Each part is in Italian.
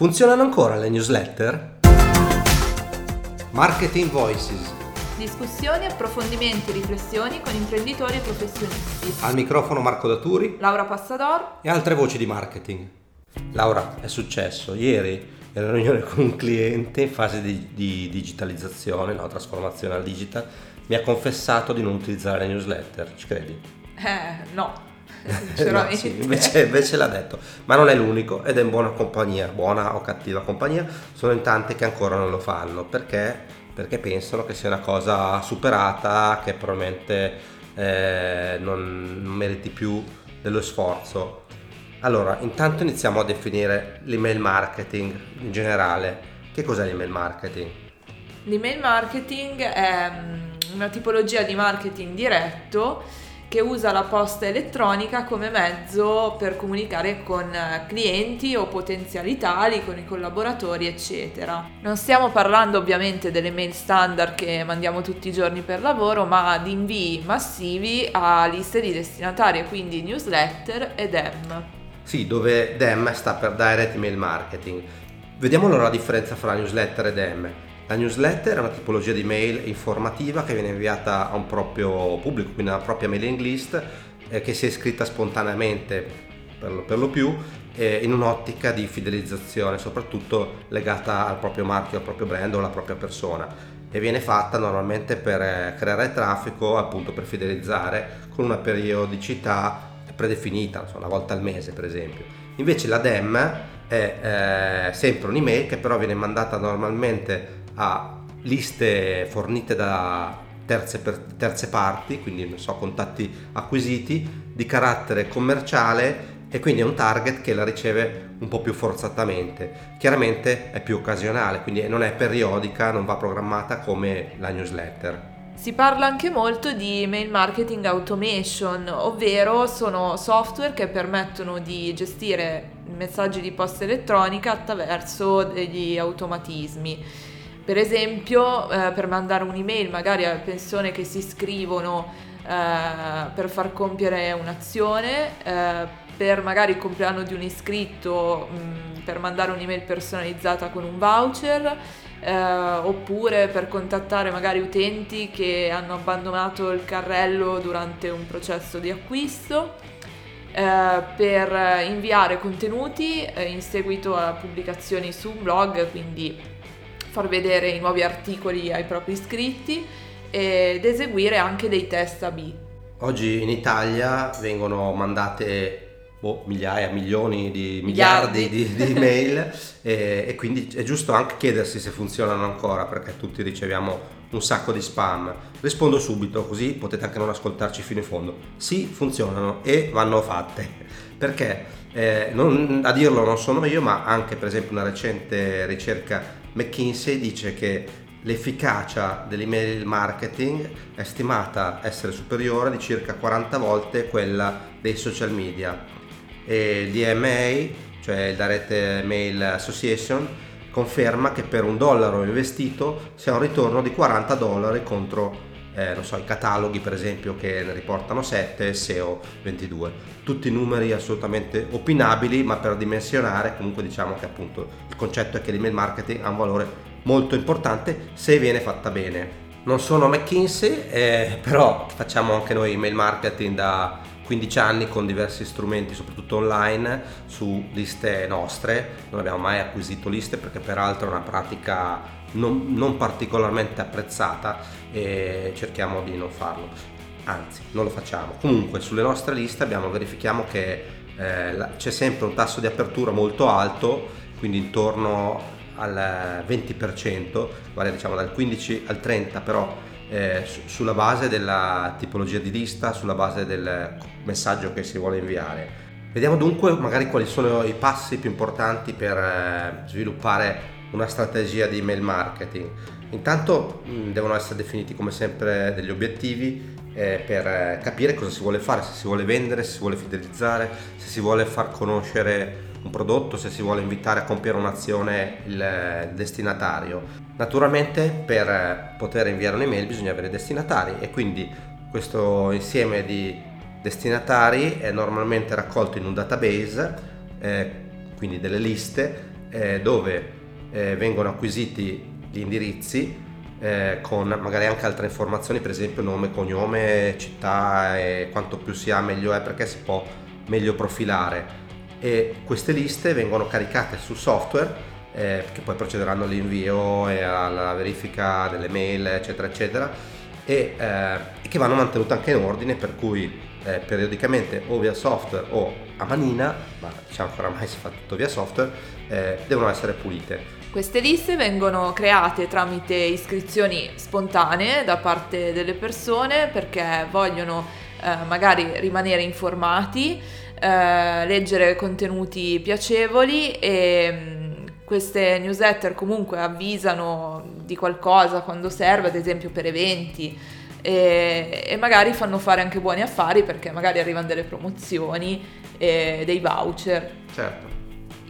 Funzionano ancora le newsletter? Marketing Voices. Discussioni, approfondimenti, riflessioni con imprenditori e professionisti. Al microfono Marco Daturi Laura Passador e altre voci di marketing. Laura, è successo ieri ero in riunione con un cliente in fase di, di digitalizzazione, no, trasformazione al digital, mi ha confessato di non utilizzare le newsletter, ci credi? Eh, no. No, sì, invece, invece, l'ha detto, ma non è l'unico ed è in buona compagnia, buona o cattiva compagnia, sono in tanti che ancora non lo fanno perché, perché pensano che sia una cosa superata, che probabilmente eh, non, non meriti più dello sforzo. Allora, intanto iniziamo a definire l'email marketing in generale. Che cos'è l'email marketing? L'email marketing è mm, una tipologia di marketing diretto che usa la posta elettronica come mezzo per comunicare con clienti o potenziali tali, con i collaboratori, eccetera. Non stiamo parlando ovviamente delle mail standard che mandiamo tutti i giorni per lavoro, ma di invii massivi a liste di destinatari, quindi newsletter e DEM. Sì, dove DEM sta per Direct Email Marketing. Vediamo allora la differenza fra newsletter e DEM. La newsletter è una tipologia di mail informativa che viene inviata a un proprio pubblico, quindi a una propria mailing list, eh, che si è iscritta spontaneamente per lo, per lo più eh, in un'ottica di fidelizzazione, soprattutto legata al proprio marchio, al proprio brand o alla propria persona e viene fatta normalmente per eh, creare traffico, appunto per fidelizzare con una periodicità predefinita, una volta al mese per esempio. Invece la DEM è eh, sempre un'email che però viene mandata normalmente a liste fornite da terze, terze parti, quindi so, contatti acquisiti di carattere commerciale e quindi è un target che la riceve un po' più forzatamente. Chiaramente è più occasionale, quindi non è periodica, non va programmata come la newsletter. Si parla anche molto di mail marketing automation, ovvero sono software che permettono di gestire messaggi di posta elettronica attraverso degli automatismi. Per esempio, eh, per mandare un'email magari a persone che si iscrivono eh, per far compiere un'azione, eh, per magari il compleanno di un iscritto, mh, mm, per mandare un'email personalizzata con un voucher, eh, oppure per contattare magari utenti che hanno abbandonato il carrello durante un processo di acquisto, eh, per inviare contenuti eh, in seguito a pubblicazioni su un blog, quindi far vedere i nuovi articoli ai propri iscritti ed eseguire anche dei test A-B. Oggi in Italia vengono mandate boh, migliaia, milioni di miliardi, miliardi. di, di email e, e, quindi è giusto anche chiedersi se funzionano ancora perché tutti riceviamo un sacco di spam. Rispondo subito così potete anche non ascoltarci fino in fondo. Sì, funzionano e vanno fatte perché eh, non, a dirlo non sono io ma anche per esempio una recente ricerca McKinsey dice che l'efficacia dell'email marketing è stimata essere superiore di circa 40 volte quella dei social media. E l'EMA, cioè il Direct Mail Association, conferma che per un dollaro investito si ha un ritorno di 40 dollari contro eh, so, i cataloghi per esempio che ne riportano 7 SEO 22 tutti numeri assolutamente opinabili ma per dimensionare comunque diciamo che appunto il concetto è che l'email marketing ha un valore molto importante se viene fatta bene non sono McKinsey eh, però facciamo anche noi email marketing da 15 anni con diversi strumenti, soprattutto online, su liste nostre. Non abbiamo mai acquisito liste perché peraltro è una pratica non, non particolarmente apprezzata e cerchiamo di non farlo. Anzi, non lo facciamo. Comunque sulle nostre liste abbiamo, verifichiamo che eh, c'è sempre un tasso di apertura molto alto, quindi intorno al 20%, vale diciamo dal 15 al 30, però eh, sulla base della tipologia di lista, sulla base del messaggio che si vuole inviare. Vediamo dunque magari quali sono i passi più importanti per eh, sviluppare una strategia di email marketing. Intanto mh, devono essere definiti come sempre degli obiettivi eh, per eh, capire cosa si vuole fare, se si vuole vendere, se si vuole fidelizzare, se si vuole far conoscere un prodotto, se si vuole invitare a compiere un'azione il destinatario. Naturalmente per poter inviare un'email bisogna avere destinatari e quindi questo insieme di destinatari è normalmente raccolto in un database, eh, quindi delle liste eh, dove eh, vengono acquisiti gli indirizzi eh, con magari anche altre informazioni, per esempio nome, cognome, città e quanto più si ha meglio è perché si può meglio profilare. E queste liste vengono caricate sul software eh, che poi procederanno all'invio e alla verifica delle mail eccetera eccetera e eh, che vanno mantenute anche in ordine per cui eh, periodicamente o via software o a manina ma diciamo che oramai si fa tutto via software eh, devono essere pulite queste liste vengono create tramite iscrizioni spontanee da parte delle persone perché vogliono eh, magari rimanere informati, eh, leggere contenuti piacevoli e mm, queste newsletter comunque avvisano di qualcosa quando serve, ad esempio per eventi. E, e, magari fanno fare anche buoni affari perché magari arrivano delle promozioni e dei voucher. Certo.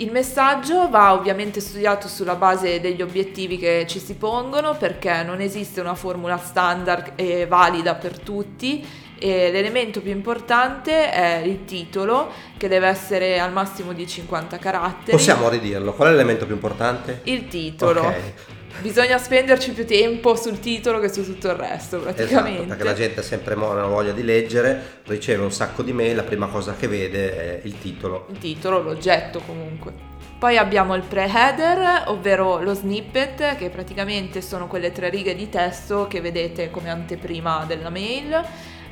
Il messaggio va ovviamente studiato sulla base degli obiettivi che ci si pongono perché non esiste una formula standard e valida per tutti e l'elemento più importante è il titolo che deve essere al massimo di 50 caratteri. Possiamo ridirlo, qual è l'elemento più importante? Il titolo. Ok. Bisogna spenderci più tempo sul titolo che su tutto il resto, praticamente. Esatto, perché la gente ha sempre voglia di leggere, riceve un sacco di mail, la prima cosa che vede è il titolo. Il titolo, l'oggetto comunque. Poi abbiamo il pre-header, ovvero lo snippet, che praticamente sono quelle tre righe di testo che vedete come anteprima della mail.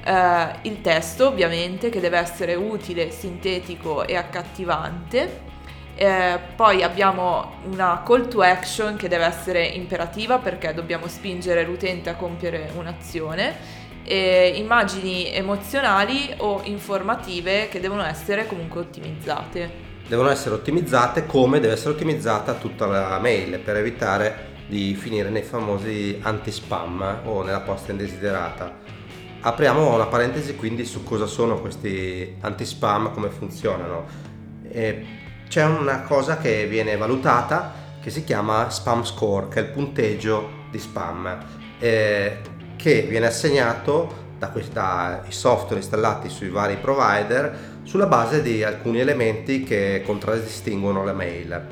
Uh, il testo ovviamente che deve essere utile, sintetico e accattivante. Eh, poi abbiamo una call to action che deve essere imperativa perché dobbiamo spingere l'utente a compiere un'azione. E immagini emozionali o informative che devono essere comunque ottimizzate. Devono essere ottimizzate come deve essere ottimizzata tutta la mail per evitare di finire nei famosi anti-spam o nella posta indesiderata. Apriamo una parentesi quindi su cosa sono questi anti-spam, come funzionano. E c'è una cosa che viene valutata che si chiama spam score, che è il punteggio di spam, eh, che viene assegnato dai software installati sui vari provider sulla base di alcuni elementi che contraddistinguono la mail.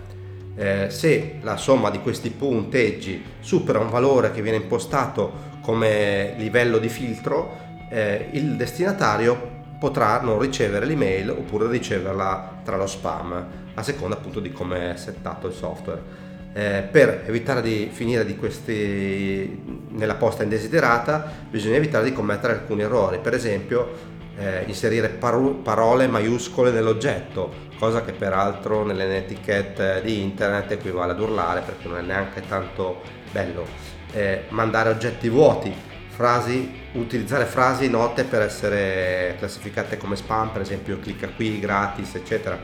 Eh, se la somma di questi punteggi supera un valore che viene impostato come livello di filtro, eh, il destinatario potrà non ricevere l'email oppure riceverla tra lo spam, a seconda appunto di come è settato il software. Eh, per evitare di finire di questi nella posta indesiderata bisogna evitare di commettere alcuni errori, per esempio eh, inserire paro- parole maiuscole nell'oggetto, cosa che peraltro nelle etichette di internet equivale ad urlare perché non è neanche tanto bello. Eh, mandare oggetti vuoti, frasi, utilizzare frasi note per essere classificate come spam, per esempio clicca qui, gratis, eccetera.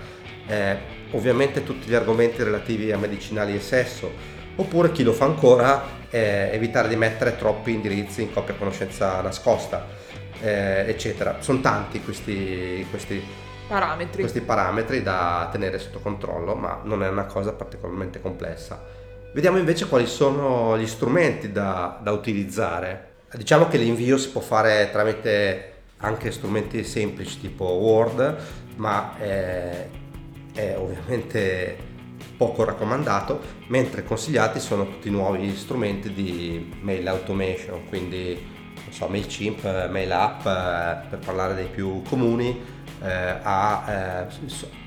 Eh, ovviamente tutti gli argomenti relativi a medicinali e sesso, oppure chi lo fa ancora, eh, evitare di mettere troppi indirizzi in copia conoscenza nascosta, eh, eccetera. Sono tanti questi, questi, parametri. questi parametri da tenere sotto controllo, ma non è una cosa particolarmente complessa. Vediamo invece quali sono gli strumenti da, da utilizzare Diciamo che l'invio si può fare tramite anche strumenti semplici tipo Word, ma è, è ovviamente poco raccomandato, mentre consigliati sono tutti i nuovi strumenti di mail automation, quindi non so, MailChimp, MailUp, eh, per parlare dei più comuni, eh, a eh,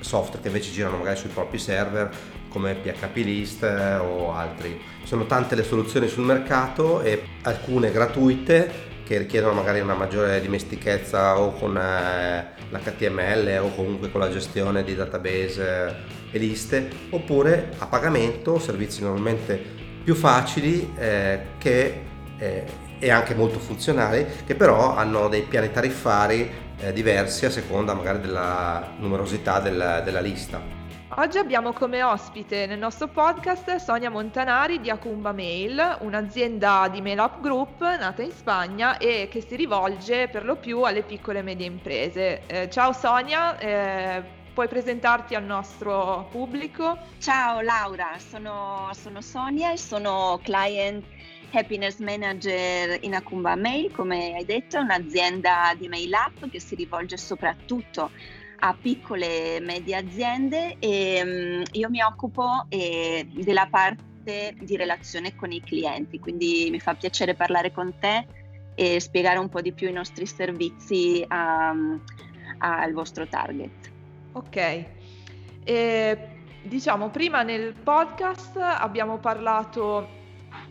software che invece girano magari sui propri server come PHP List eh, o altri. Sono tante le soluzioni sul mercato e alcune gratuite che richiedono magari una maggiore dimestichezza o con eh, l'HTML o comunque con la gestione di database e liste, oppure a pagamento, servizi normalmente più facili eh, che, eh, e anche molto funzionali, che però hanno dei piani tariffari eh, diversi a seconda magari della numerosità della, della lista. Oggi abbiamo come ospite nel nostro podcast Sonia Montanari di Acumba Mail, un'azienda di mail up group nata in Spagna e che si rivolge per lo più alle piccole e medie imprese. Eh, ciao Sonia, eh, puoi presentarti al nostro pubblico? Ciao Laura, sono, sono Sonia e sono client happiness manager in Acumba Mail, come hai detto, un'azienda di mail up che si rivolge soprattutto a piccole e medie aziende e um, io mi occupo eh, della parte di relazione con i clienti, quindi mi fa piacere parlare con te e spiegare un po' di più i nostri servizi a, al vostro target. Ok, e, diciamo prima nel podcast abbiamo parlato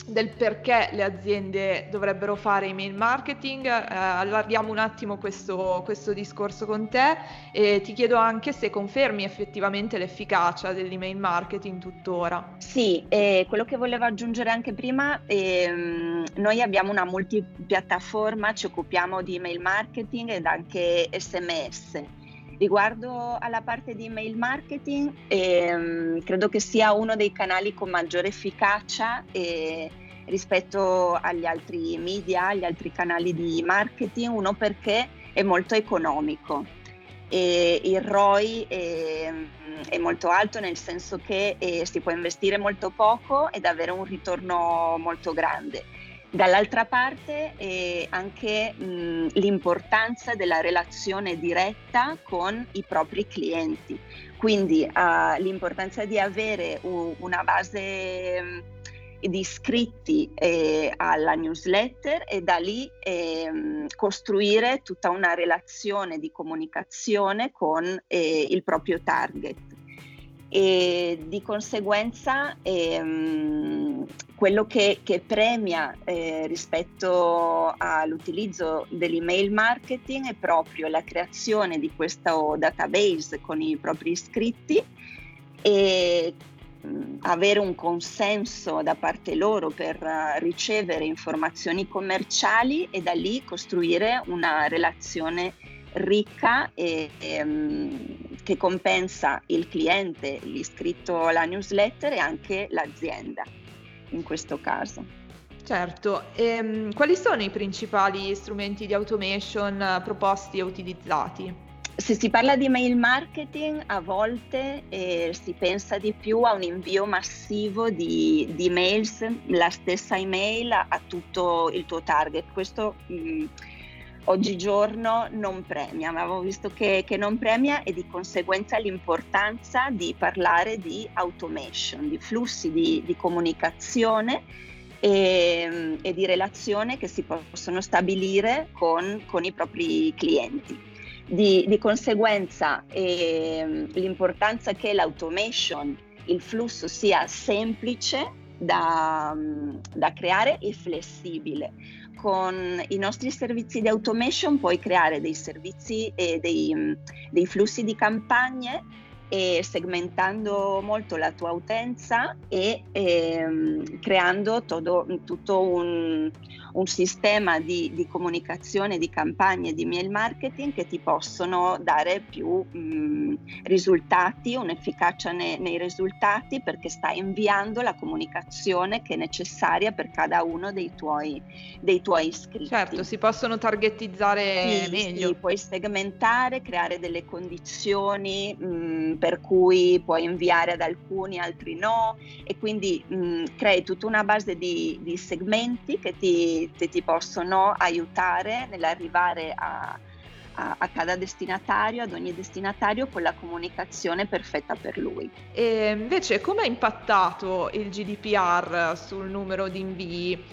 del perché le aziende dovrebbero fare email marketing, eh, allarghiamo un attimo questo, questo, discorso con te e ti chiedo anche se confermi effettivamente l'efficacia dell'email marketing tuttora. Sì, eh, quello che volevo aggiungere anche prima, ehm, noi abbiamo una multipiattaforma, ci occupiamo di email marketing ed anche sms. Riguardo alla parte di email marketing, ehm, credo che sia uno dei canali con maggiore efficacia eh, rispetto agli altri media, agli altri canali di marketing, uno perché è molto economico. E il ROI è, è molto alto nel senso che eh, si può investire molto poco ed avere un ritorno molto grande Dall'altra parte eh, anche mh, l'importanza della relazione diretta con i propri clienti, quindi uh, l'importanza di avere u- una base mh, di iscritti eh, alla newsletter e da lì eh, costruire tutta una relazione di comunicazione con eh, il proprio target e di conseguenza ehm, quello che, che premia eh, rispetto all'utilizzo dell'email marketing è proprio la creazione di questo database con i propri iscritti e avere un consenso da parte loro per uh, ricevere informazioni commerciali e da lì costruire una relazione ricca e, e um, che compensa il cliente, l'iscritto alla newsletter e anche l'azienda in questo caso. Certo, e, ehm, quali sono i principali strumenti di automation proposti e utilizzati? Se si parla di mail marketing, a volte eh, si pensa di più a un invio massivo di, di mails, la stessa email a, a, tutto il tuo target. Questo mh, mm, oggigiorno non premia, ma avevo visto che, che, non premia e di conseguenza l'importanza di parlare di automation, di flussi di, di comunicazione e, e, di relazione che si possono stabilire con, con i propri clienti. Di, di conseguenza eh, l'importanza che l'automation, il flusso sia semplice da, da creare e flessibile con i nostri servizi di automation puoi creare dei servizi e dei, dei flussi di campagne e segmentando molto la tua utenza e ehm, creando todo, tutto un, un sistema di, di, comunicazione, di campagne, di mail marketing che ti possono dare più mh, risultati, un'efficacia ne, nei risultati perché stai inviando la comunicazione che è necessaria per cada uno dei tuoi, dei tuoi iscritti. Certo, si possono targetizzare sì, meglio. Sì, puoi segmentare, creare delle condizioni mh, per cui puoi inviare ad alcuni, altri no e quindi mh, crei tutta una base di, di segmenti che ti, ti, ti, possono aiutare nell'arrivare a, a, a, cada destinatario, ad ogni destinatario con la comunicazione perfetta per lui. E invece come ha impattato il GDPR sul numero di invii?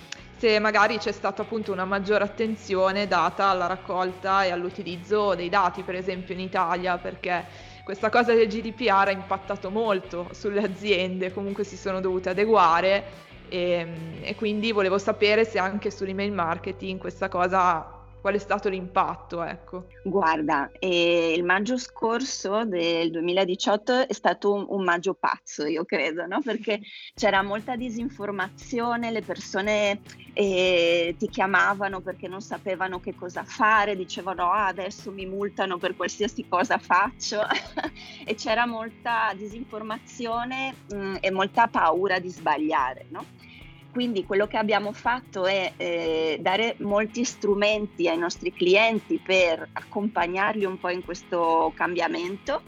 se magari c'è stata appunto una maggiore attenzione data alla raccolta e all'utilizzo dei dati, per esempio in Italia, perché questa cosa del GDPR ha impattato molto sulle aziende, comunque si sono dovute adeguare e, e quindi volevo sapere se anche sull'email marketing questa cosa qual è stato l'impatto? Ecco. Guarda, eh, il maggio scorso del 2018 è stato un, un maggio pazzo, io credo, no? perché c'era molta disinformazione, le persone eh, ti chiamavano perché non sapevano che cosa fare, dicevano ah, adesso mi multano per qualsiasi cosa faccio e c'era molta disinformazione mh, mm, e molta paura di sbagliare. No? Quindi quello che abbiamo fatto è eh, dare molti strumenti ai nostri clienti per accompagnarli un po' in questo cambiamento.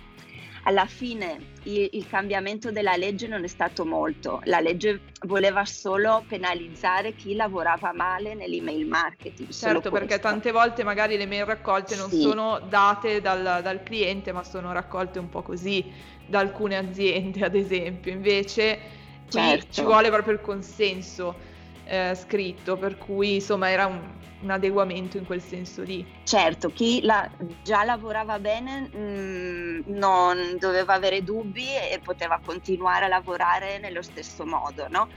alla fine il, il, cambiamento della legge non è stato molto, la legge voleva solo penalizzare chi lavorava male nell'email marketing. Certo, perché tante volte magari le mail raccolte non sì. sono date dal, dal cliente, ma sono raccolte un po' così da alcune aziende, ad esempio. Invece certo. ci vuole proprio il consenso eh, scritto, per cui insomma era un, un, adeguamento in quel senso lì. Certo, chi la, già lavorava bene mh, mm, non doveva avere dubbi e poteva continuare a lavorare nello stesso modo, no?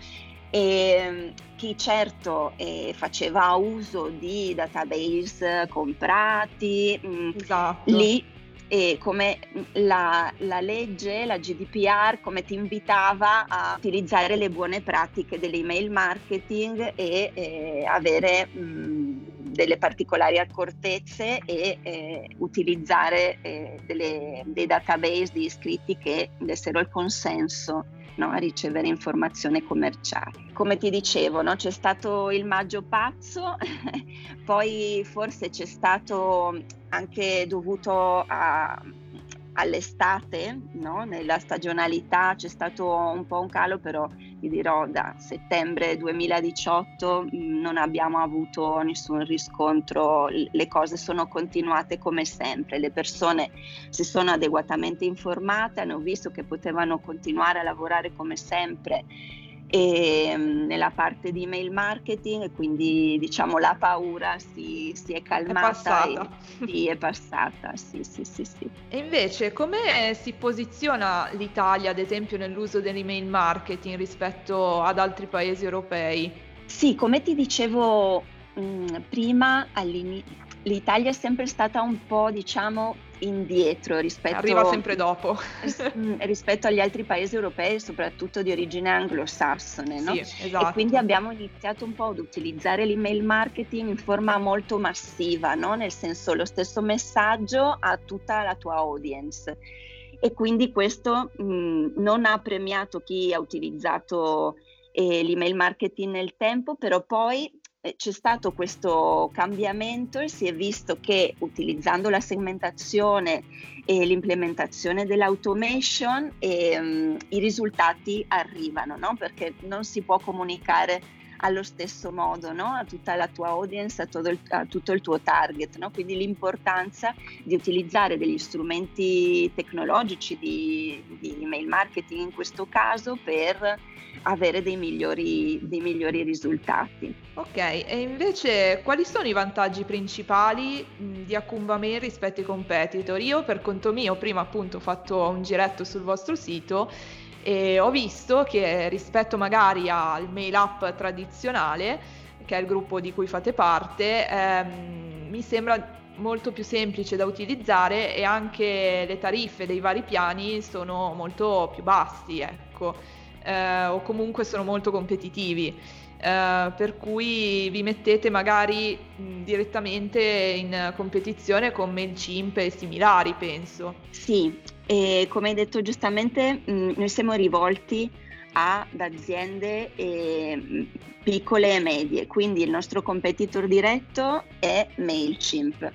E mm, chi certo eh, faceva uso di database comprati, mh, mm, esatto. lì e come la, la, legge, la GDPR, come ti invitava a utilizzare le buone pratiche dell'email marketing e eh, avere mh, delle particolari accortezze e eh, utilizzare eh, delle, dei database di iscritti che dessero il consenso no, a ricevere informazione commerciale. Come ti dicevo, no, c'è stato il maggio pazzo, poi forse c'è stato anche dovuto a, all'estate, no? nella stagionalità c'è stato un po' un calo, però ti dirò da settembre 2018 mm, non abbiamo avuto nessun riscontro, le cose sono continuate come sempre, le persone si sono adeguatamente informate, hanno visto che potevano continuare a lavorare come sempre e mm, nella parte di email marketing quindi diciamo la paura si, si è calmata è passata. E, sì, è passata sì, sì, sì, sì. e invece come si posiziona l'Italia ad esempio nell'uso dell'email marketing rispetto ad altri paesi europei? Sì, come ti dicevo mh, mm, prima l'Italia è sempre stata un po' diciamo indietro rispetto, Arriva sempre dopo. Mm, rispetto agli altri paesi europei, soprattutto di origine anglosassone. No? Sì, esatto. E quindi abbiamo iniziato un po' ad utilizzare l'email marketing in forma molto massiva, no? nel senso lo stesso messaggio a tutta la tua audience. E quindi questo mh, mm, non ha premiato chi ha utilizzato eh, l'email marketing nel tempo, però poi c'è stato questo cambiamento e si è visto che utilizzando la segmentazione e l'implementazione dell'automation ehm, i risultati arrivano, no? perché non si può comunicare allo stesso modo no? a tutta la tua audience, a tutto il, a tutto il tuo target. No? Quindi l'importanza di utilizzare degli strumenti tecnologici di, di email marketing in questo caso per avere dei migliori, dei migliori risultati. Ok, e invece quali sono i vantaggi principali di Akumba Mail rispetto ai competitor? Io per conto mio prima appunto ho fatto un giretto sul vostro sito e ho visto che rispetto magari al mail app tradizionale, che è il gruppo di cui fate parte, ehm, mi sembra molto più semplice da utilizzare e anche le tariffe dei vari piani sono molto più bassi, ecco, eh, o comunque sono molto competitivi. Uh, per cui vi mettete magari mh, direttamente in competizione con MailChimp e similari, penso. Sì, e come hai detto giustamente, mh, noi siamo rivolti ad aziende eh, piccole e medie, quindi il nostro competitor diretto è MailChimp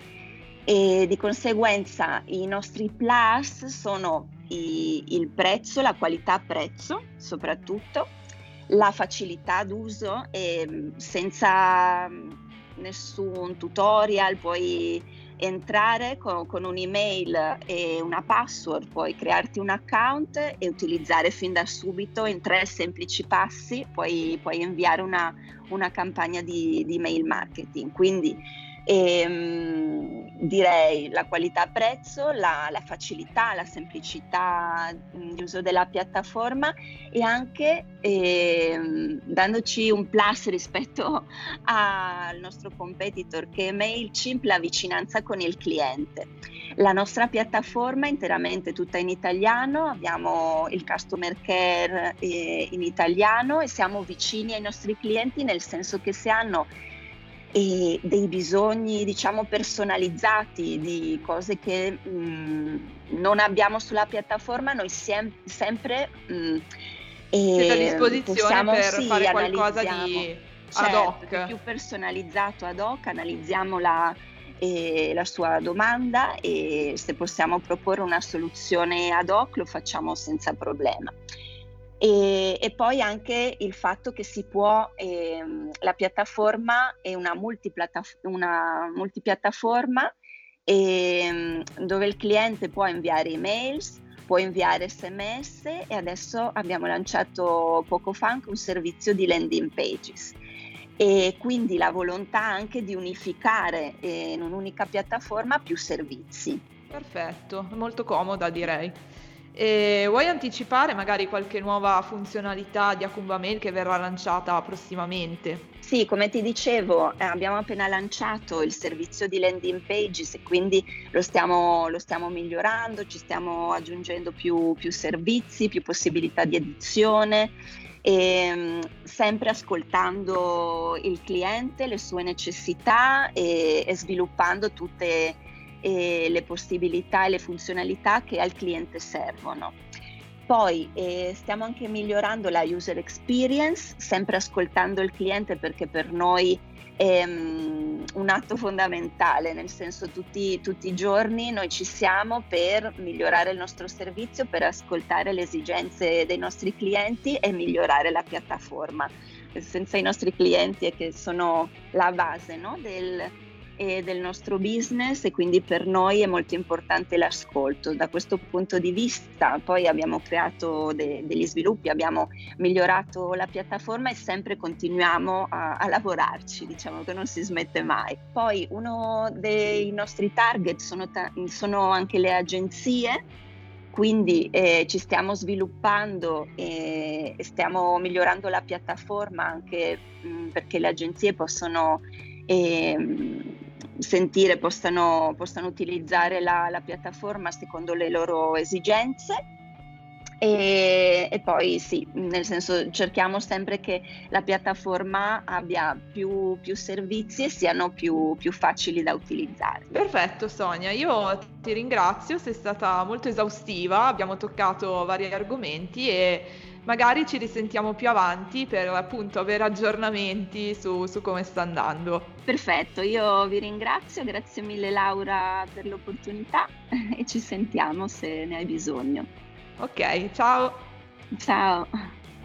e di conseguenza i nostri plus sono i, il prezzo, la qualità prezzo soprattutto, la facilità d'uso e senza nessun tutorial puoi entrare con, con, un'email e una password, puoi crearti un account e utilizzare fin da subito in tre semplici passi, puoi, puoi inviare una, una campagna di, di mail marketing. Quindi e, um, direi la qualità prezzo, la, la, facilità, la semplicità di uso della piattaforma e anche eh, dandoci un plus rispetto al nostro competitor che è MailChimp, la vicinanza con il cliente. La nostra piattaforma è interamente tutta in italiano, abbiamo il customer care eh, in italiano e siamo vicini ai nostri clienti nel senso che se hanno e dei bisogni diciamo personalizzati di cose che mh, mm, non abbiamo sulla piattaforma noi siem- sempre mh, mm, siete a disposizione possiamo, per sì, fare qualcosa di certo, ad hoc più personalizzato ad hoc analizziamo la, e la sua domanda e se possiamo proporre una soluzione ad hoc lo facciamo senza problema. E, e, poi anche il fatto che si può, ehm, la piattaforma è una, una multipiattaforma ehm, dove il cliente può inviare emails, può inviare sms e adesso abbiamo lanciato poco fa anche un servizio di landing pages e quindi la volontà anche di unificare eh, in un'unica piattaforma più servizi. Perfetto, molto comoda direi. E vuoi anticipare magari qualche nuova funzionalità di Akumba Mail che verrà lanciata prossimamente? Sì, come ti dicevo, eh, abbiamo appena lanciato il servizio di landing pages e quindi lo stiamo, lo stiamo migliorando, ci stiamo aggiungendo più, più, servizi, più possibilità di edizione. E, mm, sempre ascoltando il cliente, le sue necessità e, e sviluppando tutte e le possibilità e le funzionalità che al cliente servono. Poi eh, stiamo anche migliorando la user experience, sempre ascoltando il cliente perché per noi è um, un atto fondamentale, nel senso tutti, tutti i giorni noi ci siamo per migliorare il nostro servizio, per ascoltare le esigenze dei nostri clienti e migliorare la piattaforma. Senza i nostri clienti che sono la base no, del, e del nostro business e quindi per noi è molto importante l'ascolto. Da questo punto di vista poi abbiamo creato de- degli sviluppi, abbiamo migliorato la piattaforma e sempre continuiamo a, a lavorarci, diciamo che non si smette mai. Poi uno dei nostri target sono, ta- sono anche le agenzie quindi eh, ci stiamo sviluppando e stiamo migliorando la piattaforma anche mh, perché le agenzie possono eh, sentire, possano, possano utilizzare la, la, piattaforma secondo le loro esigenze. E, e, poi sì, nel senso cerchiamo sempre che la piattaforma abbia più, più servizi e siano più, più facili da utilizzare. Perfetto Sonia, io ti ringrazio, sei stata molto esaustiva, abbiamo toccato vari argomenti e magari ci risentiamo più avanti per appunto avere aggiornamenti su, su come sta andando. Perfetto, io vi ringrazio, grazie mille Laura per l'opportunità e ci sentiamo se ne hai bisogno. Ok, ciao. Ciao.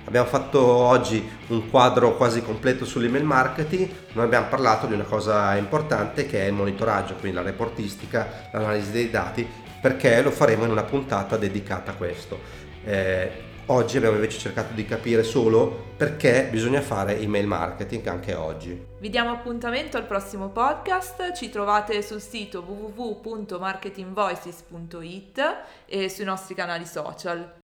Abbiamo fatto oggi un quadro quasi completo sull'email marketing, noi abbiamo parlato di una cosa importante che è il monitoraggio, quindi la reportistica, l'analisi dei dati, perché lo faremo in una puntata dedicata a questo. Eh, Oggi abbiamo invece cercato di capire solo perché bisogna fare email marketing anche oggi. Vi diamo appuntamento al prossimo podcast, ci trovate sul sito www.marketingvoices.it e sui nostri canali social.